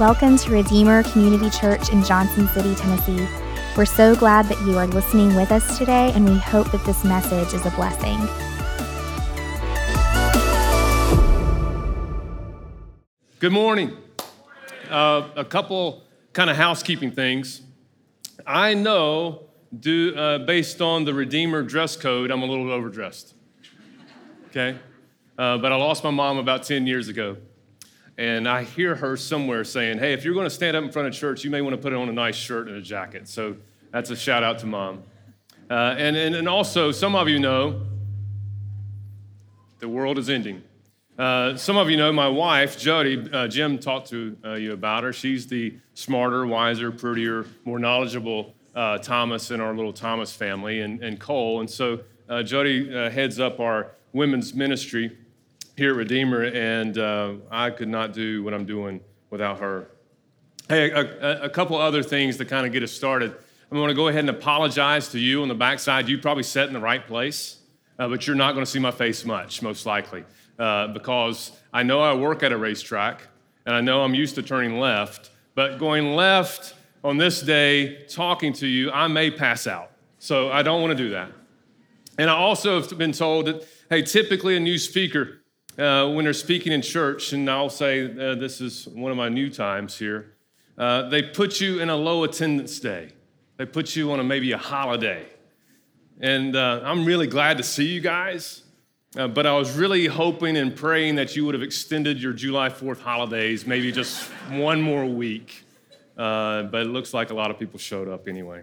Welcome to Redeemer Community Church in Johnson City, Tennessee. We're so glad that you are listening with us today, and we hope that this message is a blessing. Good morning. Uh, a couple kind of housekeeping things. I know, do, uh, based on the Redeemer dress code, I'm a little overdressed. Okay? Uh, but I lost my mom about 10 years ago. And I hear her somewhere saying, hey, if you're going to stand up in front of church, you may want to put on a nice shirt and a jacket. So that's a shout out to mom. Uh, and, and, and also, some of you know the world is ending. Uh, some of you know my wife, Jody. Uh, Jim talked to uh, you about her. She's the smarter, wiser, prettier, more knowledgeable uh, Thomas in our little Thomas family, and, and Cole. And so uh, Jody heads up our women's ministry here at Redeemer, and uh, I could not do what I'm doing without her. Hey, a, a couple other things to kind of get us started. I'm going to go ahead and apologize to you on the backside. You probably sat in the right place, uh, but you're not going to see my face much, most likely, uh, because I know I work at a racetrack, and I know I'm used to turning left, but going left on this day, talking to you, I may pass out. So I don't want to do that. And I also have been told that, hey, typically a new speaker, uh, when they're speaking in church, and I'll say uh, this is one of my new times here, uh, they put you in a low attendance day. They put you on a, maybe a holiday. And uh, I'm really glad to see you guys, uh, but I was really hoping and praying that you would have extended your July 4th holidays, maybe just one more week. Uh, but it looks like a lot of people showed up anyway.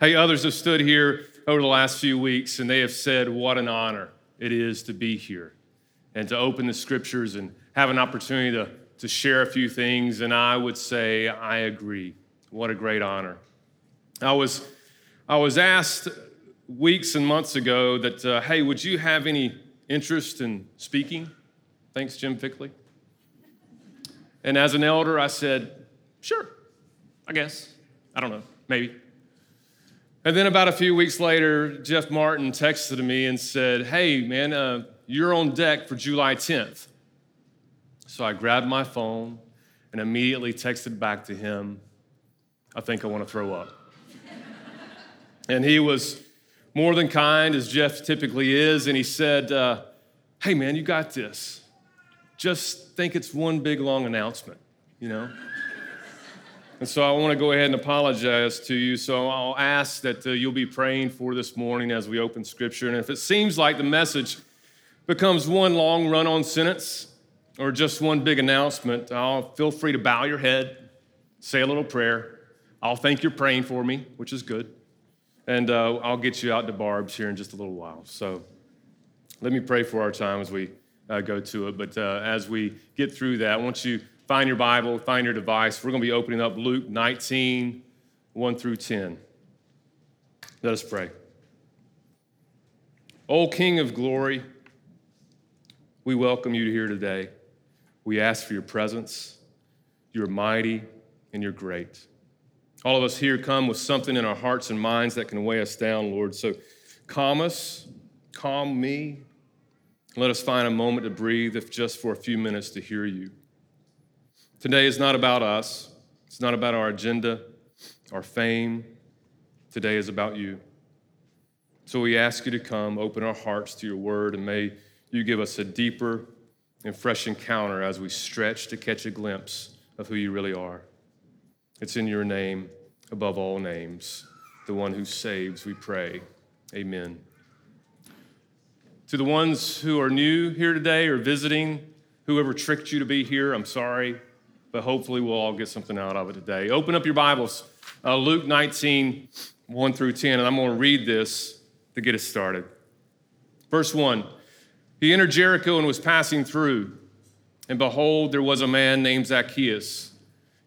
Hey, others have stood here over the last few weeks and they have said, What an honor it is to be here and to open the scriptures and have an opportunity to, to share a few things. And I would say, I agree. What a great honor. I was, I was asked weeks and months ago that, uh, hey, would you have any interest in speaking? Thanks, Jim Fickley. And as an elder, I said, sure, I guess. I don't know, maybe. And then about a few weeks later, Jeff Martin texted me and said, Hey, man, uh, you're on deck for July 10th. So I grabbed my phone and immediately texted back to him, I think I want to throw up. and he was more than kind, as Jeff typically is, and he said, uh, Hey, man, you got this. Just think it's one big long announcement, you know? And so I want to go ahead and apologize to you. So I'll ask that uh, you'll be praying for this morning as we open scripture. And if it seems like the message becomes one long run on sentence or just one big announcement, I'll feel free to bow your head, say a little prayer. I'll thank you're praying for me, which is good. And uh, I'll get you out to Barb's here in just a little while. So let me pray for our time as we uh, go to it. But uh, as we get through that, I want you find your Bible, find your device. We're going to be opening up Luke 19, 1 through 10. Let us pray. O King of glory, we welcome you here today. We ask for your presence. You're mighty and you're great. All of us here come with something in our hearts and minds that can weigh us down, Lord. So calm us, calm me. Let us find a moment to breathe, if just for a few minutes, to hear you. Today is not about us, it's not about our agenda, our fame. Today is about you. So we ask you to come, open our hearts to your word, and may you give us a deeper and fresh encounter as we stretch to catch a glimpse of who you really are. It's in your name, above all names, the one who saves, we pray. Amen. To the ones who are new here today or visiting, whoever tricked you to be here, I'm sorry but hopefully we'll all get something out of it today. Open up your Bibles, uh, Luke 19, 1 through 10, and I'm going to read this to get us started. Verse 1 He entered Jericho and was passing through, and behold, there was a man named Zacchaeus.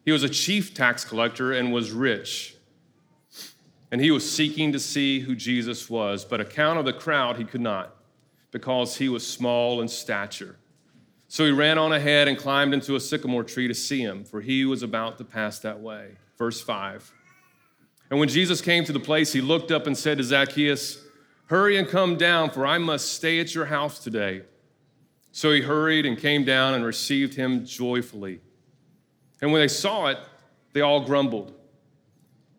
He was a chief tax collector and was rich. And he was seeking to see who Jesus was, but account of the crowd he could not, because he was small in stature. So he ran on ahead and climbed into a sycamore tree to see him, for he was about to pass that way. Verse 5. And when Jesus came to the place, he looked up and said to Zacchaeus, Hurry and come down, for I must stay at your house today. So he hurried and came down and received him joyfully. And when they saw it, they all grumbled.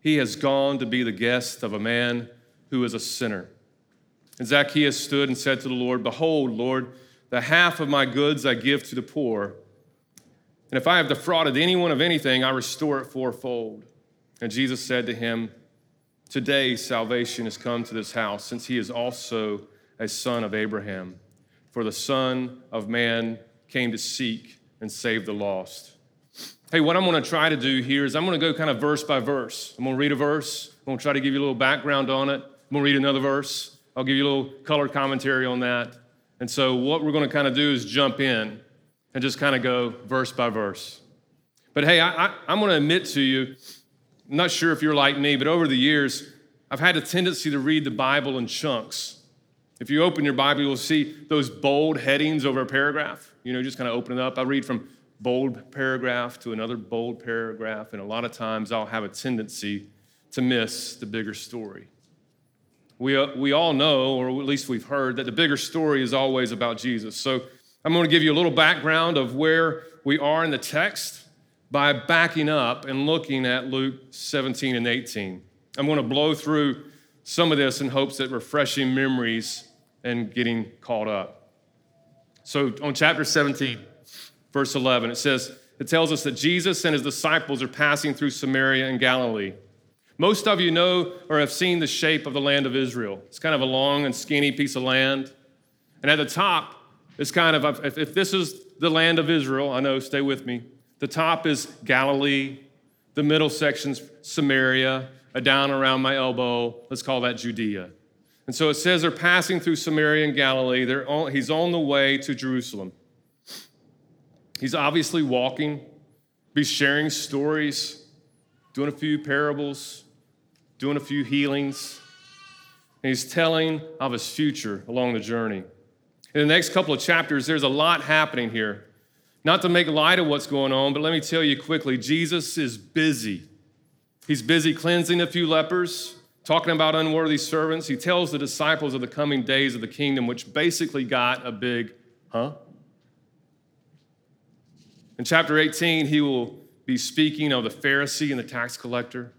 He has gone to be the guest of a man who is a sinner. And Zacchaeus stood and said to the Lord, Behold, Lord, the half of my goods I give to the poor. And if I have defrauded anyone of anything, I restore it fourfold. And Jesus said to him, Today salvation has come to this house, since he is also a son of Abraham. For the Son of Man came to seek and save the lost. Hey, what I'm to try to do here is I'm to go kind of verse by verse. I'm going to read a verse. I'm going to try to give you a little background on it. I'm to read another verse. I'll give you a little color commentary on that. And so, what we're going to kind of do is jump in and just kind of go verse by verse. But hey, I, am going to admit to you, I'm not sure if you're like me, but over the years, I've had a tendency to read the Bible in chunks. If you open your Bible, you'll see those bold headings over a paragraph. You know, just kind of open it up. I read from bold paragraph to another bold paragraph, and a lot of times I'll have a tendency to miss the bigger story. We, uh, we all know, or at least we've heard, that the bigger story is always about Jesus. So I'm going to give you a little background of where we are in the text by backing up and looking at Luke 17 and 18. I'm going to blow through some of this in hopes that refreshing memories and getting caught up. So on chapter 17, verse 11. It says, it tells us that Jesus and his disciples are passing through Samaria and Galilee. Most of you know or have seen the shape of the land of Israel. It's kind of a long and skinny piece of land. And at the top, it's kind of, if, if this is the land of Israel, I know, stay with me. The top is Galilee, the middle section's Samaria, down around my elbow, let's call that Judea. And so it says they're passing through Samaria and Galilee. They're on, he's on the way to Jerusalem. He's obviously walking, be sharing stories, doing a few parables, doing a few healings. And he's telling of his future along the journey. In the next couple of chapters, there's a lot happening here. Not to make light of what's going on, but let me tell you quickly Jesus is busy. He's busy cleansing a few lepers, talking about unworthy servants. He tells the disciples of the coming days of the kingdom, which basically got a big, huh? In chapter 18, he will be speaking of the Pharisee and the tax collector.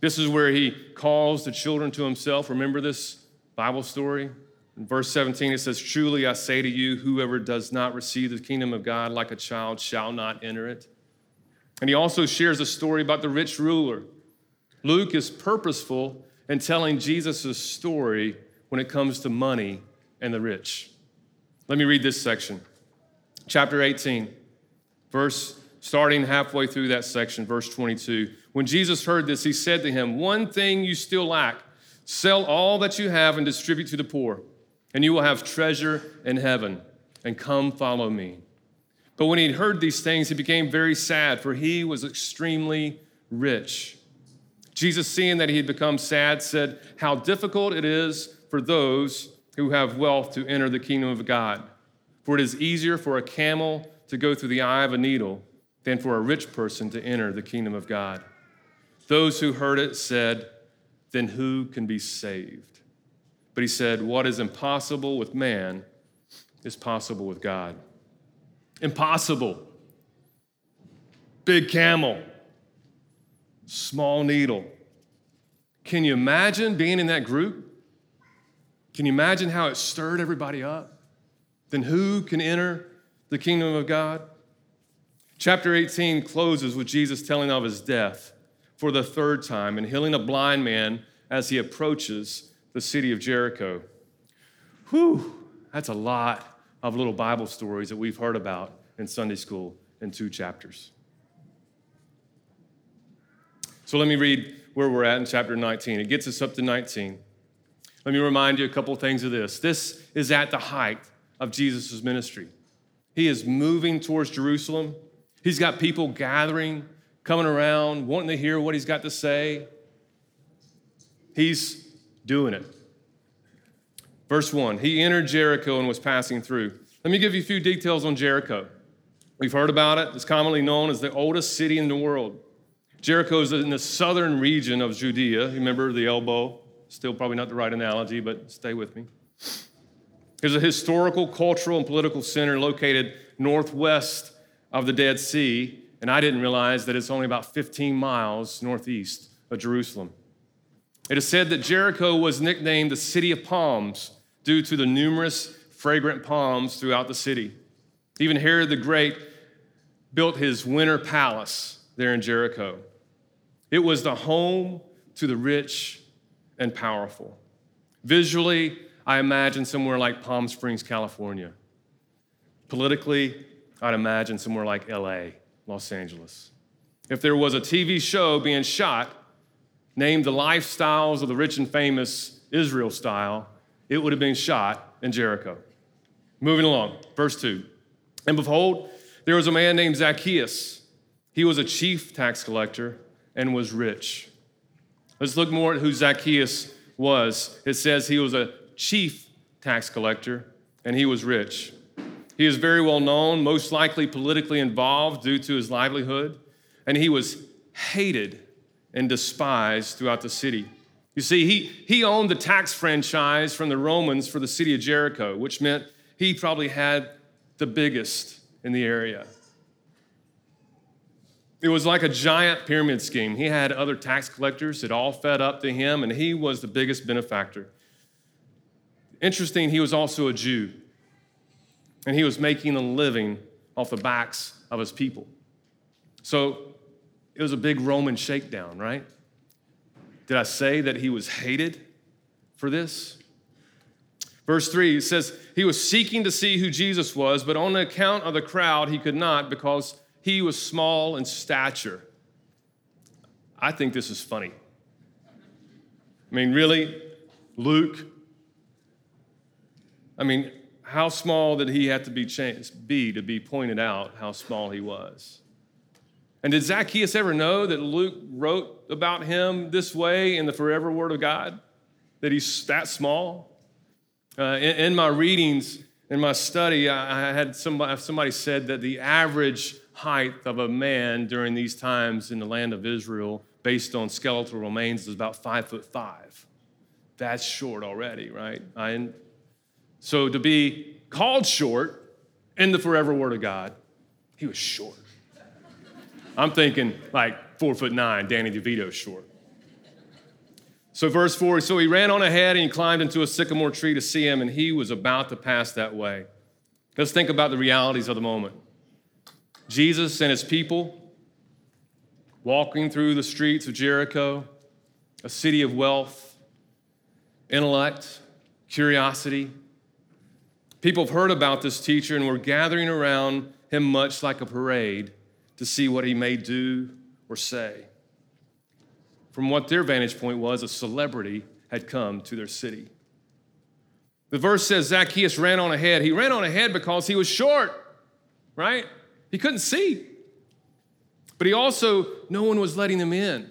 This is where he calls the children to himself. Remember this Bible story? In verse 17, it says, Truly I say to you, whoever does not receive the kingdom of God like a child shall not enter it. And he also shares a story about the rich ruler. Luke is purposeful in telling Jesus' story when it comes to money and the rich. Let me read this section. Chapter 18. Verse starting halfway through that section, verse 22. When Jesus heard this, he said to him, One thing you still lack sell all that you have and distribute to the poor, and you will have treasure in heaven. And come follow me. But when he heard these things, he became very sad, for he was extremely rich. Jesus, seeing that he had become sad, said, How difficult it is for those who have wealth to enter the kingdom of God. For it is easier for a camel to go through the eye of a needle than for a rich person to enter the kingdom of God. Those who heard it said, Then who can be saved? But he said, What is impossible with man is possible with God. Impossible. Big camel, small needle. Can you imagine being in that group? Can you imagine how it stirred everybody up? Then who can enter the kingdom of God? Chapter 18 closes with Jesus telling of his death for the third time and healing a blind man as he approaches the city of Jericho. Whew, that's a lot of little Bible stories that we've heard about in Sunday school in two chapters. So let me read where we're at in chapter 19. It gets us up to 19. Let me remind you a couple things of this. This is at the height of Jesus' ministry. He is moving towards Jerusalem. He's got people gathering, coming around, wanting to hear what he's got to say. He's doing it. Verse 1 He entered Jericho and was passing through. Let me give you a few details on Jericho. We've heard about it. It's commonly known as the oldest city in the world. Jericho is in the southern region of Judea. Remember the elbow? Still probably not the right analogy, but stay with me. It's a historical, cultural, and political center located northwest of the Dead Sea and I didn't realize that it's only about 15 miles northeast of Jerusalem. It is said that Jericho was nicknamed the City of Palms due to the numerous fragrant palms throughout the city. Even Herod the Great built his winter palace there in Jericho. It was the home to the rich and powerful. Visually, I imagine somewhere like Palm Springs, California. Politically, I'd imagine somewhere like LA, Los Angeles. If there was a TV show being shot named The Lifestyles of the Rich and Famous Israel Style, it would have been shot in Jericho. Moving along, verse 2. And behold, there was a man named Zacchaeus. He was a chief tax collector and was rich. Let's look more at who Zacchaeus was. It says he was a chief tax collector and he was rich. He is very well known, most likely politically involved due to his livelihood, and he was hated and despised throughout the city. You see, he, he owned the tax franchise from the Romans for the city of Jericho, which meant he probably had the biggest in the area. It was like a giant pyramid scheme. He had other tax collectors that all fed up to him, and he was the biggest benefactor. Interesting, he was also a Jew and he was making a living off the backs of his people. So it was a big Roman shakedown, right? Did I say that he was hated for this? Verse 3 says, He was seeking to see who Jesus was, but on account of the crowd, he could not because he was small in stature. I think this is funny. I mean, really? Luke? I mean, how small did he have to be, changed, be to be pointed out how small he was? And did Zacchaeus ever know that Luke wrote about him this way in the forever word of God? That he's that small? Uh, in, in, my readings, in my study, I, had somebody, somebody said that the average height of a man during these times in the land of Israel, based on skeletal remains, is about five foot five. That's short already, right? I, so to be called short in the forever word of God, he was short. I'm thinking like four foot nine, Danny DeVito short. So, verse four so he ran on ahead and he climbed into a sycamore tree to see him, and he was about to pass that way. Let's think about the realities of the moment. Jesus and his people walking through the streets of Jericho, a city of wealth, intellect, curiosity, People have heard about this teacher and were gathering around him much like a parade to see what he may do or say. From what their vantage point was, a celebrity had come to their city. The verse says Zacchaeus ran on ahead. He ran on ahead because he was short, right? He couldn't see. But he also, no one was letting him in.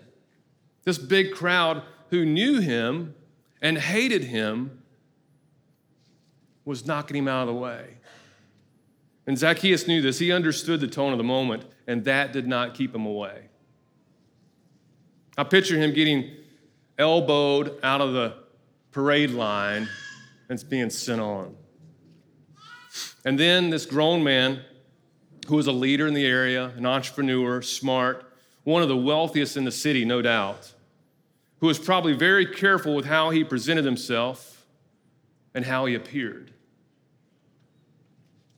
This big crowd who knew him and hated him was knocking him out of the way. And Zacchaeus knew this. He understood the tone of the moment, and that did not keep him away. I picture him getting elbowed out of the parade line and being sent on. And then this grown man, who was a leader in the area, an entrepreneur, smart, one of the wealthiest in the city, no doubt, who was probably very careful with how he presented himself and how he appeared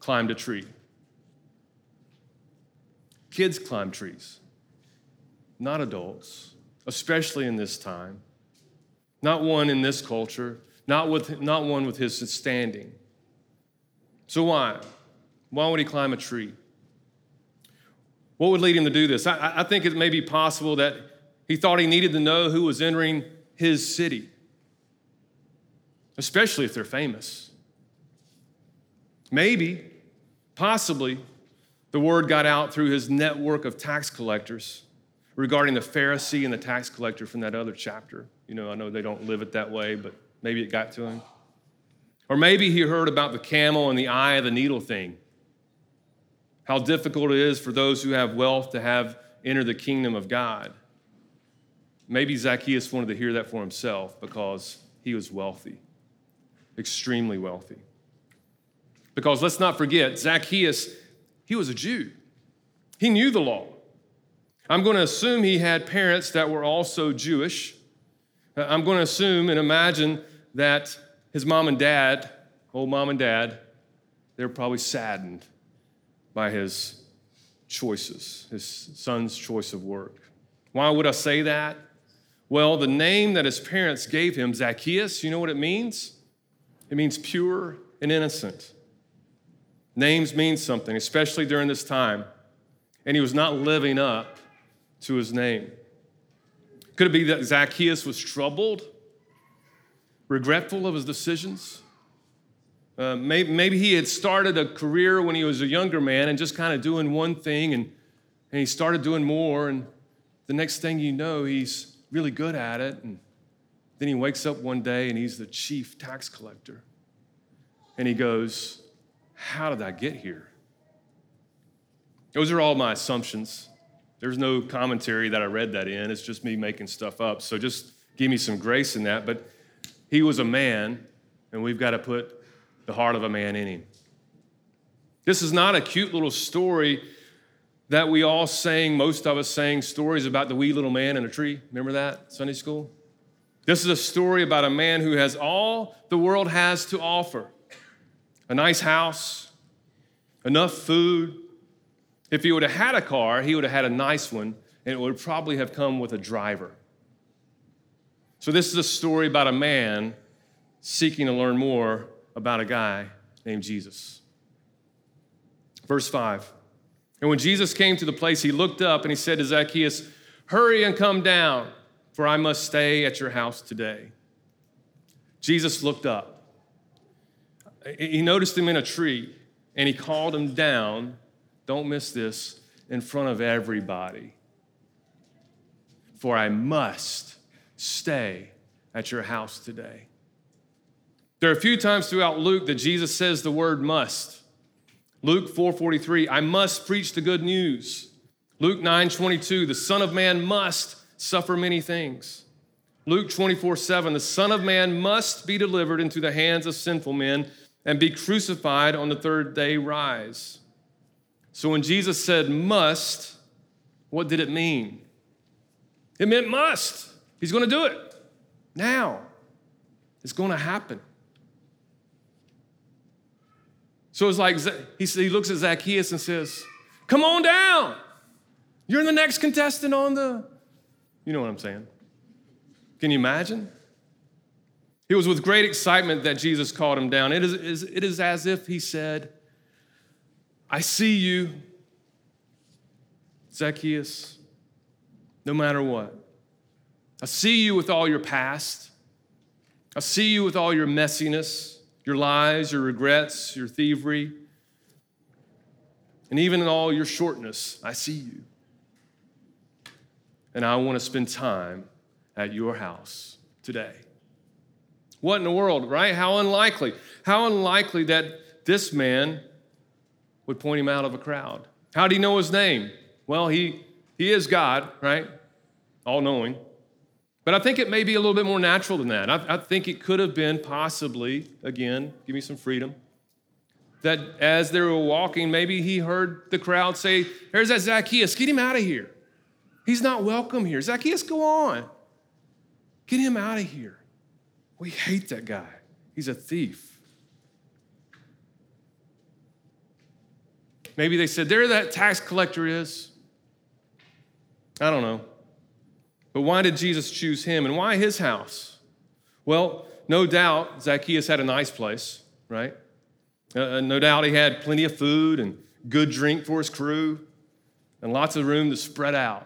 climbed a tree. Kids climb trees, not adults, especially in this time. Not one in this culture, not, with, not one with his standing. So, why? Why would he climb a tree? What would lead him to do this? I, I think it may be possible that he thought he needed to know who was entering his city, especially if they're famous. Maybe Possibly the word got out through his network of tax collectors regarding the Pharisee and the tax collector from that other chapter. You know, I know they don't live it that way, but maybe it got to him. Or maybe he heard about the camel and the eye of the needle thing. How difficult it is for those who have wealth to have enter the kingdom of God. Maybe Zacchaeus wanted to hear that for himself because he was wealthy, extremely wealthy. Because let's not forget, Zacchaeus, he was a Jew. He knew the law. I'm going to assume he had parents that were also Jewish. Uh, I'm going to assume and imagine that his mom and dad, old mom and dad, they're probably saddened by his choices, his son's choice of work. Why would I say that? Well, the name that his parents gave him, Zacchaeus, you know what it means? It means pure and innocent. Names mean something, especially during this time. And he was not living up to his name. Could it be that Zacchaeus was troubled, regretful of his decisions? Uh, maybe, maybe, he had started a career when he was a younger man and just kind of doing one thing, and, and he started doing more, and the next thing you know, he's really good at it. And then he wakes up one day and he's the chief tax collector. And he goes, How did I get here? Those are all my assumptions. There's no commentary that I read that in. It's just me making stuff up. So just give me some grace in that. But he was a man, and we've got to put the heart of a man in him. This is not a cute little story that we all sang, most of us sang stories about the wee little man in a tree. Remember that, Sunday school? This is a story about a man who has all the world has to offer a nice house, enough food, if he would have had a car, he would have had a nice one, and it would probably have come with a driver. So, this is a story about a man seeking to learn more about a guy named Jesus. Verse 5 And when Jesus came to the place, he looked up and he said to Zacchaeus, Hurry and come down, for I must stay at your house today. Jesus looked up. He noticed him in a tree and he called him down don't miss this in front of everybody. For I must stay at your house today. There are a few times throughout Luke that Jesus says the word must. Luke 4:43, I must preach the good news. Luke 9:22, the Son of Man must suffer many things. Luke 24:7, the Son of Man must be delivered into the hands of sinful men and be crucified on the third day rise. So when Jesus said must, what did it mean? It meant must. He's going to do it now. It's going to happen. So it's like he, looks at Zacchaeus and says, Come on down. You're the next contestant on the. You know what I'm saying? Can you imagine? It was with great excitement that Jesus called him down. It is, it is as if he said, I see you, Zacchaeus, no matter what. I see you with all your past. I see you with all your messiness, your lies, your regrets, your thievery, and even in all your shortness. I see you. And I want to spend time at your house today. What in the world, right? How unlikely. How unlikely that this man would point him out of a crowd. How do he know his name? Well, he, he is God, right? All knowing. But I think it may be a little bit more natural than that. I, I think it could have been possibly, again, give me some freedom, that as they were walking, maybe he heard the crowd say, There's that Zacchaeus, get him out of here. He's not welcome here. Zacchaeus, go on. Get him out of here. We hate that guy. He's a thief. Maybe they said, There that tax collector is. I don't know. But why did Jesus choose him and why his house? Well, no doubt Zacchaeus had a nice place, right? Uh, uh, no doubt he had plenty of food and good drink for his crew and lots of room to spread out.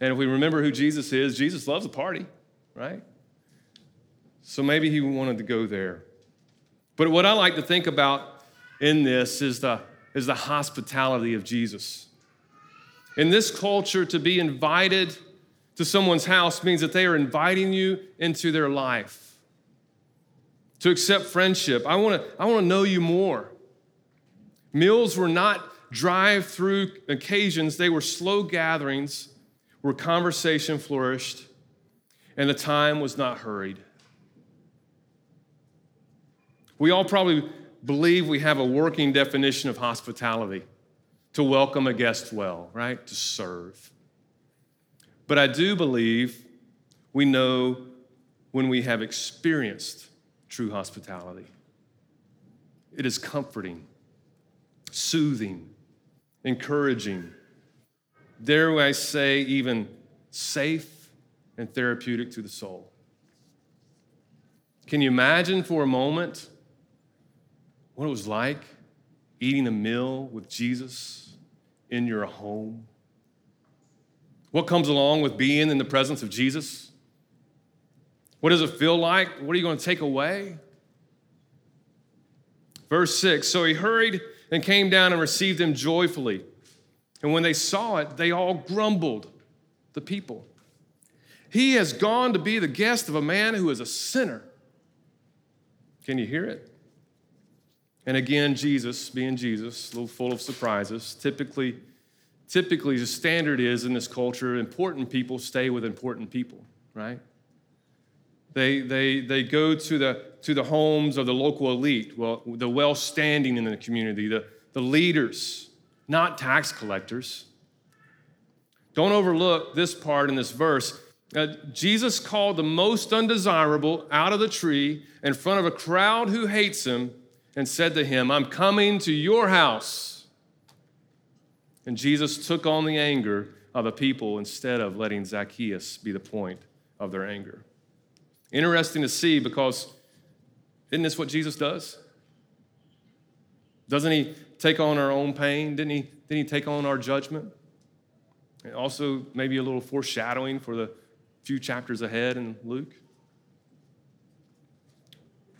And if we remember who Jesus is, Jesus loves a party, right? So maybe he wanted to go there. But what I like to think about in this is the is the hospitality of Jesus. In this culture, to be invited to someone's house means that they are inviting you into their life. To accept friendship, I wanna, I wanna know you more. Meals were not drive through occasions, they were slow gatherings where conversation flourished and the time was not hurried. We all probably believe we have a working definition of hospitality to welcome a guest well, right? To serve. But I do believe we know when we have experienced true hospitality. It is comforting, soothing, encouraging, dare I say, even safe and therapeutic to the soul. Can you imagine for a moment what it was like eating a meal with Jesus in your home? What comes along with being in the presence of Jesus? What does it feel like? What are you going to take away? Verse 6 So he hurried and came down and received them joyfully. And when they saw it, they all grumbled, the people. He has gone to be the guest of a man who is a sinner. Can you hear it? And again, Jesus, being Jesus, a little full of surprises, typically, typically the standard is in this culture, important people stay with important people, right? They, they, they go to the, to the homes of the local elite, well, the well standing in the community, the, the leaders, not tax collectors. Don't overlook this part in this verse. Uh, Jesus called the most undesirable out of the tree in front of a crowd who hates him and said to him, I'm coming to your house. And Jesus took on the anger of the people instead of letting Zacchaeus be the point of their anger. Interesting to see because isn't this what Jesus does? Doesn't he take on our own pain? Didn't he, didn't he take on our judgment? And also, maybe a little foreshadowing for the few chapters ahead in Luke.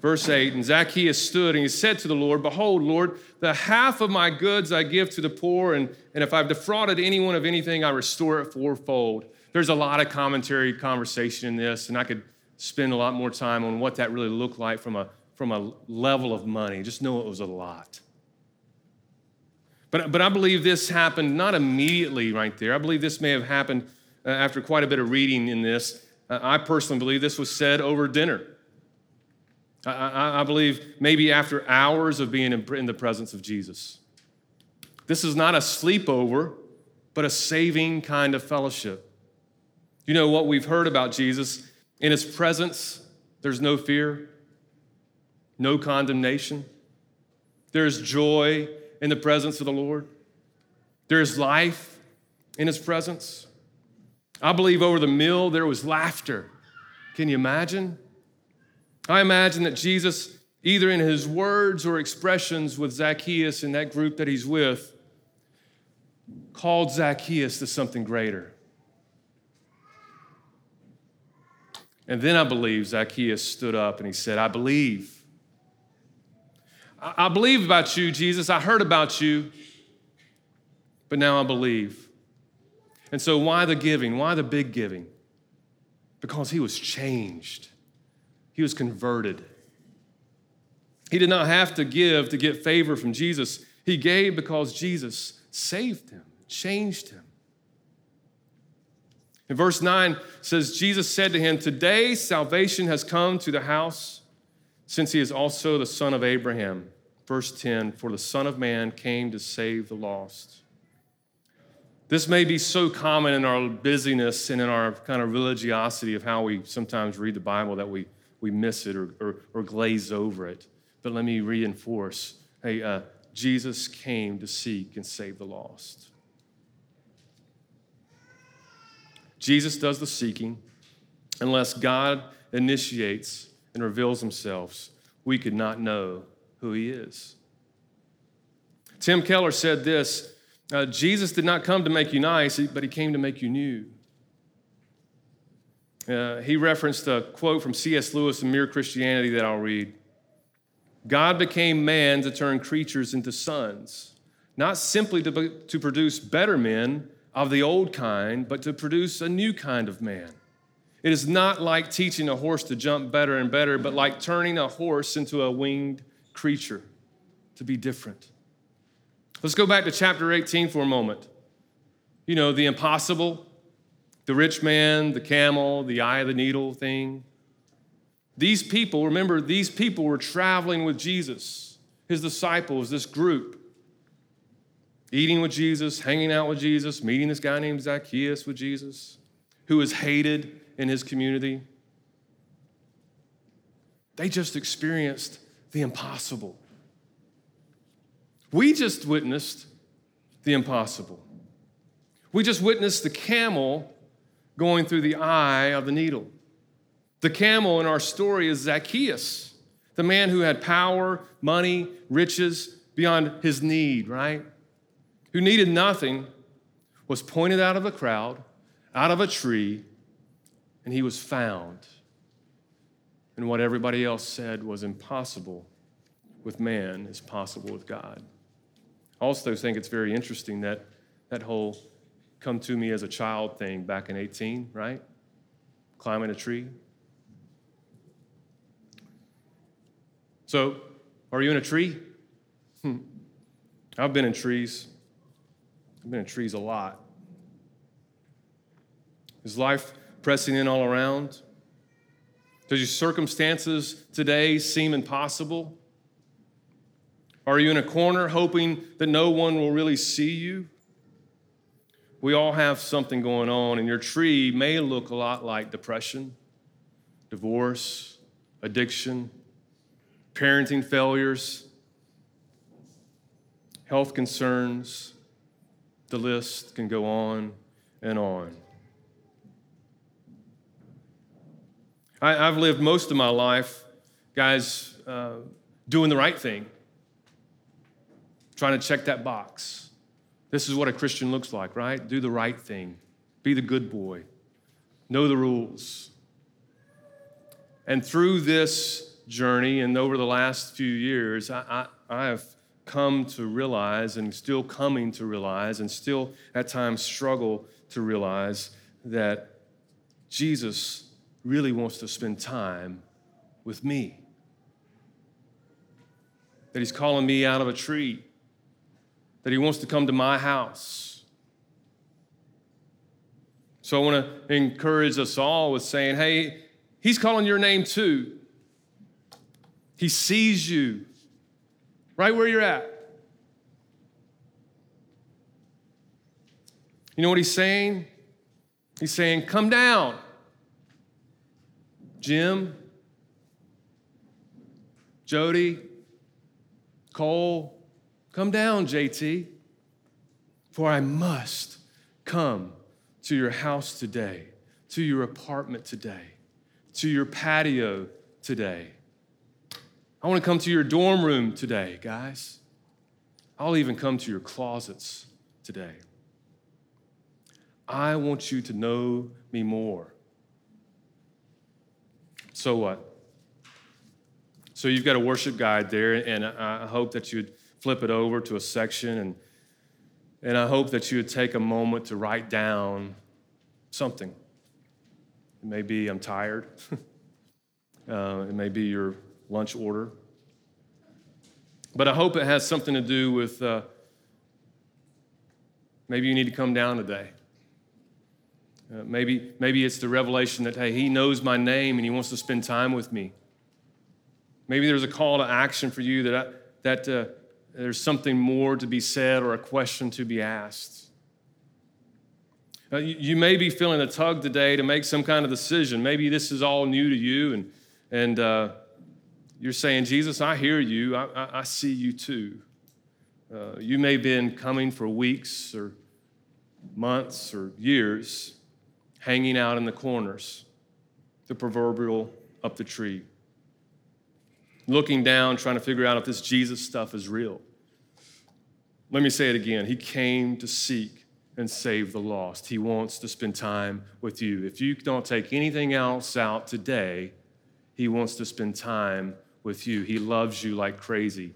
Verse 8 And Zacchaeus stood and he said to the Lord, Behold, Lord, the half of my goods I give to the poor, and, and if I've defrauded anyone of anything, I restore it fourfold. There's a lot of commentary, conversation in this, and I could spend a lot more time on what that really looked like from a, from a level of money. Just know it was a lot. But, but I believe this happened not immediately right there. I believe this may have happened uh, after quite a bit of reading in this. Uh, I personally believe this was said over dinner. I, I, believe maybe after hours of being in, in the presence of Jesus. This is not a sleepover, but a saving kind of fellowship. You know what we've heard about Jesus? In his presence, there's no fear, no condemnation. There's joy in the presence of the Lord. There's life in his presence. I believe over the meal there was laughter. Can you imagine? I imagine that Jesus, either in his words or expressions with Zacchaeus and that group that he's with, called Zacchaeus to something greater. And then I believe Zacchaeus stood up and he said, I believe. I believe about you, Jesus. I heard about you, but now I believe. And so, why the giving? Why the big giving? Because he was changed. He was converted. He did not have to give to get favor from Jesus. He gave because Jesus saved him, changed him. In verse 9 says, Jesus said to him, Today salvation has come to the house, since he is also the son of Abraham. Verse 10 For the Son of Man came to save the lost. This may be so common in our busyness and in our kind of religiosity of how we sometimes read the Bible that we we miss it or, or, or glaze over it. But let me reinforce hey, uh, Jesus came to seek and save the lost. Jesus does the seeking. Unless God initiates and reveals himself, we could not know who he is. Tim Keller said this uh, Jesus did not come to make you nice, but he came to make you new. Uh, he referenced a quote from C.S. Lewis in Mere Christianity that I'll read. God became man to turn creatures into sons, not simply to, to produce better men of the old kind, but to produce a new kind of man. It is not like teaching a horse to jump better and better, but like turning a horse into a winged creature to be different. Let's go back to chapter 18 for a moment. You know, the impossible, the rich man, the camel, the eye of the needle thing. These people, remember, these people were traveling with Jesus, his disciples, this group, eating with Jesus, hanging out with Jesus, meeting this guy named Zacchaeus with Jesus. who is hated in his community. They just experienced the impossible. We just witnessed the impossible. We just witnessed the camel going through the eye of the needle. The camel in our story is Zacchaeus, the man who had power, money, riches beyond his need, right? Who needed nothing, was pointed out of the crowd, out of a tree, and he was found. And what everybody else said was impossible with man is possible with God. I also think it's very interesting that that whole come to me as a child thing back in 18, right? Climbing a tree. So, are you in a tree? Hmm. I've been in trees. I've been in trees a lot. Is life pressing in all around? Does your circumstances today seem impossible? Are you in a corner hoping that no one will really see you? We all have something going on, and your tree may look a lot like depression, divorce, addiction, parenting failures, health concerns. The list can go on and on. I, have lived most of my life, guys, uh, doing the right thing, trying to check that box. This is what a Christian looks like, right? Do the right thing, be the good boy, know the rules. And through this journey and over the last few years, I, I, I have come to realize and still coming to realize and still at times struggle to realize that Jesus really wants to spend time with me. That he's calling me out of a tree. That he wants to come to my house. So I want to encourage us all with saying, hey, he's calling your name too. He sees you right where you're at. You know what he's saying? He's saying, come down. Jim, Jody, Cole, come down, JT, for I must come to your house today, to your apartment today, to your patio today. I want to come to your dorm room today, guys. I'll even come to your closets today. I want you to know me more. So what? So you've got a worship guide there, and I hope that you'd flip it over to a section, and, and I hope that you would take a moment to write down something. It may be, I'm tired. uh, it may be your lunch order. But I hope it has something to do with uh, maybe you need to come down today. Uh, maybe, maybe it's the revelation that, hey, he knows my name and he wants to spend time with me. Maybe there's a call to action for you that, I, that uh, there's something more to be said or a question to be asked. You, you, may be feeling a tug today to make some kind of decision. Maybe this is all new to you and, and uh, you're saying, Jesus, I hear you. I, I, I see you too. Uh, you may have been coming for weeks or months or years hanging out in the corners, the proverbial up the tree, looking down, trying to figure out if this Jesus stuff is real. Let me say it again. He came to seek and save the lost. He wants to spend time with you. If you don't take anything else out today, He wants to spend time with you. He loves you like crazy.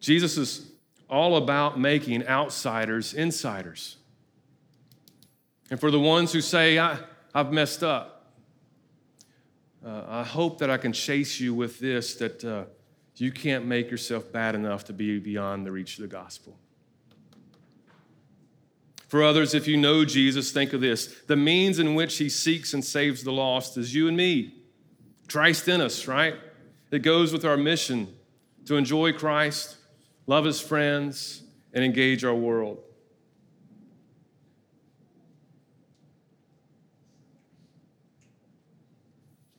Jesus is all about making outsiders insiders. And for the ones who say, I, have messed up, uh, I hope that I can chase you with this that uh, you can't make yourself bad enough to be beyond the reach of the gospel. For others, if you know Jesus, think of this the means in which he seeks and saves the lost is you and me. Christ in us, right? It goes with our mission to enjoy Christ, love his friends, and engage our world.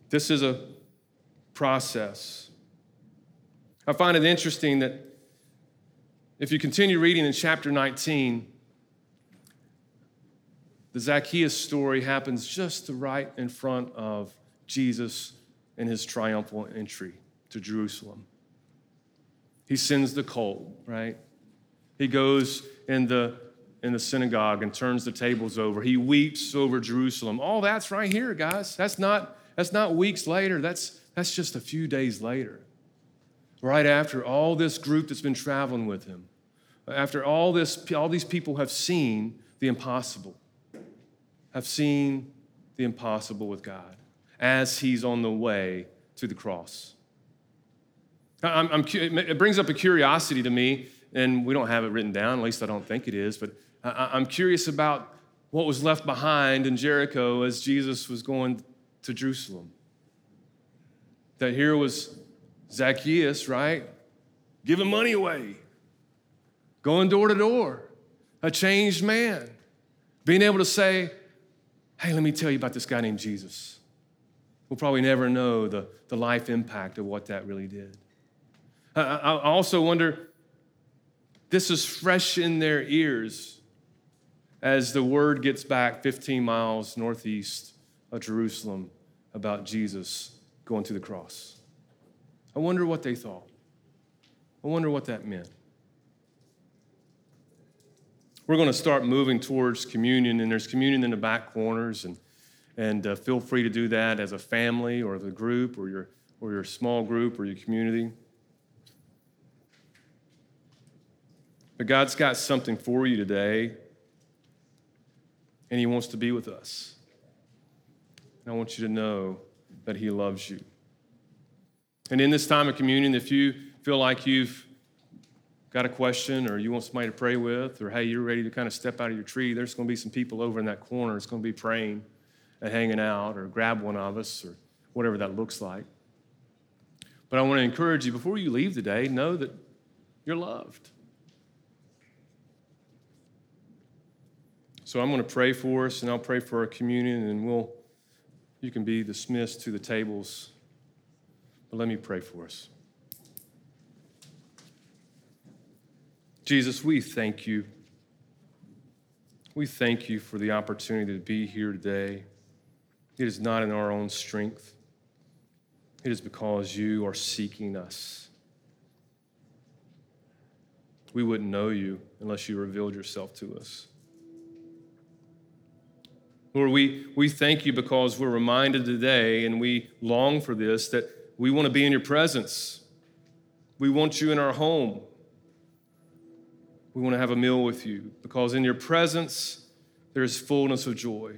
This is a process. I find it interesting that if you continue reading in chapter 19, the Zacchaeus story happens just right in front of Jesus and his triumphal entry to Jerusalem. He sends the colt, right? He goes in the in the synagogue and turns the tables over. He weeps over Jerusalem. All that's right here, guys. That's not that's not weeks later. That's that's just a few days later. Right after all this group that's been traveling with him. After all this all these people have seen the impossible. Have seen the impossible with God as he's on the way to the cross. I'm, I'm, it brings up a curiosity to me, and we don't have it written down, at least I don't think it is, but I'm curious about what was left behind in Jericho as Jesus was going to Jerusalem. That here was Zacchaeus, right? Giving money away, going door to door, a changed man, being able to say, Hey, let me tell you about this guy named Jesus. We'll probably never know the, the life impact of what that really did. I, I also wonder, this is fresh in their ears as the word gets back 15 miles northeast of Jerusalem about Jesus going to the cross. I wonder what they thought. I wonder what that meant. We're going to start moving towards communion, and there's communion in the back corners, and, and uh, feel free to do that as a family or the group or your, or your small group or your community. But God's got something for you today, and He wants to be with us. And I want you to know that He loves you. And in this time of communion, if you feel like you've got a question or you want somebody to pray with, or hey, you're ready to kind of step out of your tree, there's going to be some people over in that corner. It's going to be praying and hanging out, or grab one of us, or whatever that looks like. But I want to encourage you before you leave today, know that you're loved. So I'm going to pray for us, and I'll pray for our communion, and we'll, you can be dismissed to the tables. Let me pray for us. Jesus, we thank you. We thank you for the opportunity to be here today. It is not in our own strength, it is because you are seeking us. We wouldn't know you unless you revealed yourself to us. Lord, we, we thank you because we're reminded today and we long for this that we want to be in your presence. We want you in our home. We want to have a meal with you because in your presence there is fullness of joy.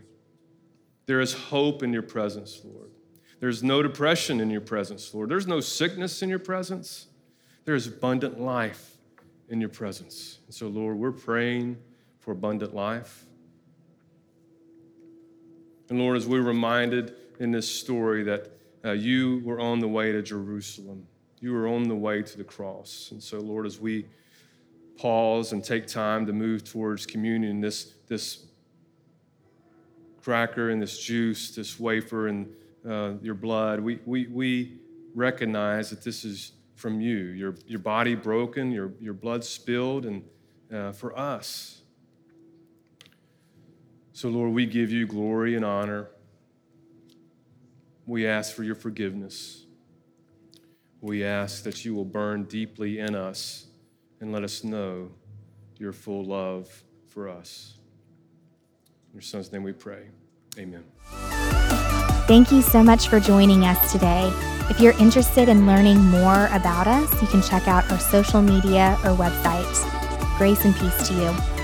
There is hope in your presence, Lord. There's no depression in your presence, Lord. There's no sickness in your presence. There's abundant life in your presence. And so, Lord, we're praying for abundant life. And Lord, as we're reminded in this story that uh, you were on the way to Jerusalem, you were on the way to the cross. And so, Lord, as we pause and take time to move towards communion, this, this cracker and this juice, this wafer and uh, your blood, we, we, we recognize that this is from you. Your, your body broken, your, your blood spilled, and uh, for us. So, Lord, we give you glory and honor. We ask for your forgiveness. We ask that you will burn deeply in us and let us know your full love for us. In your son's name we pray. Amen. Thank you so much for joining us today. If you're interested in learning more about us, you can check out our social media or website. Grace and peace to you.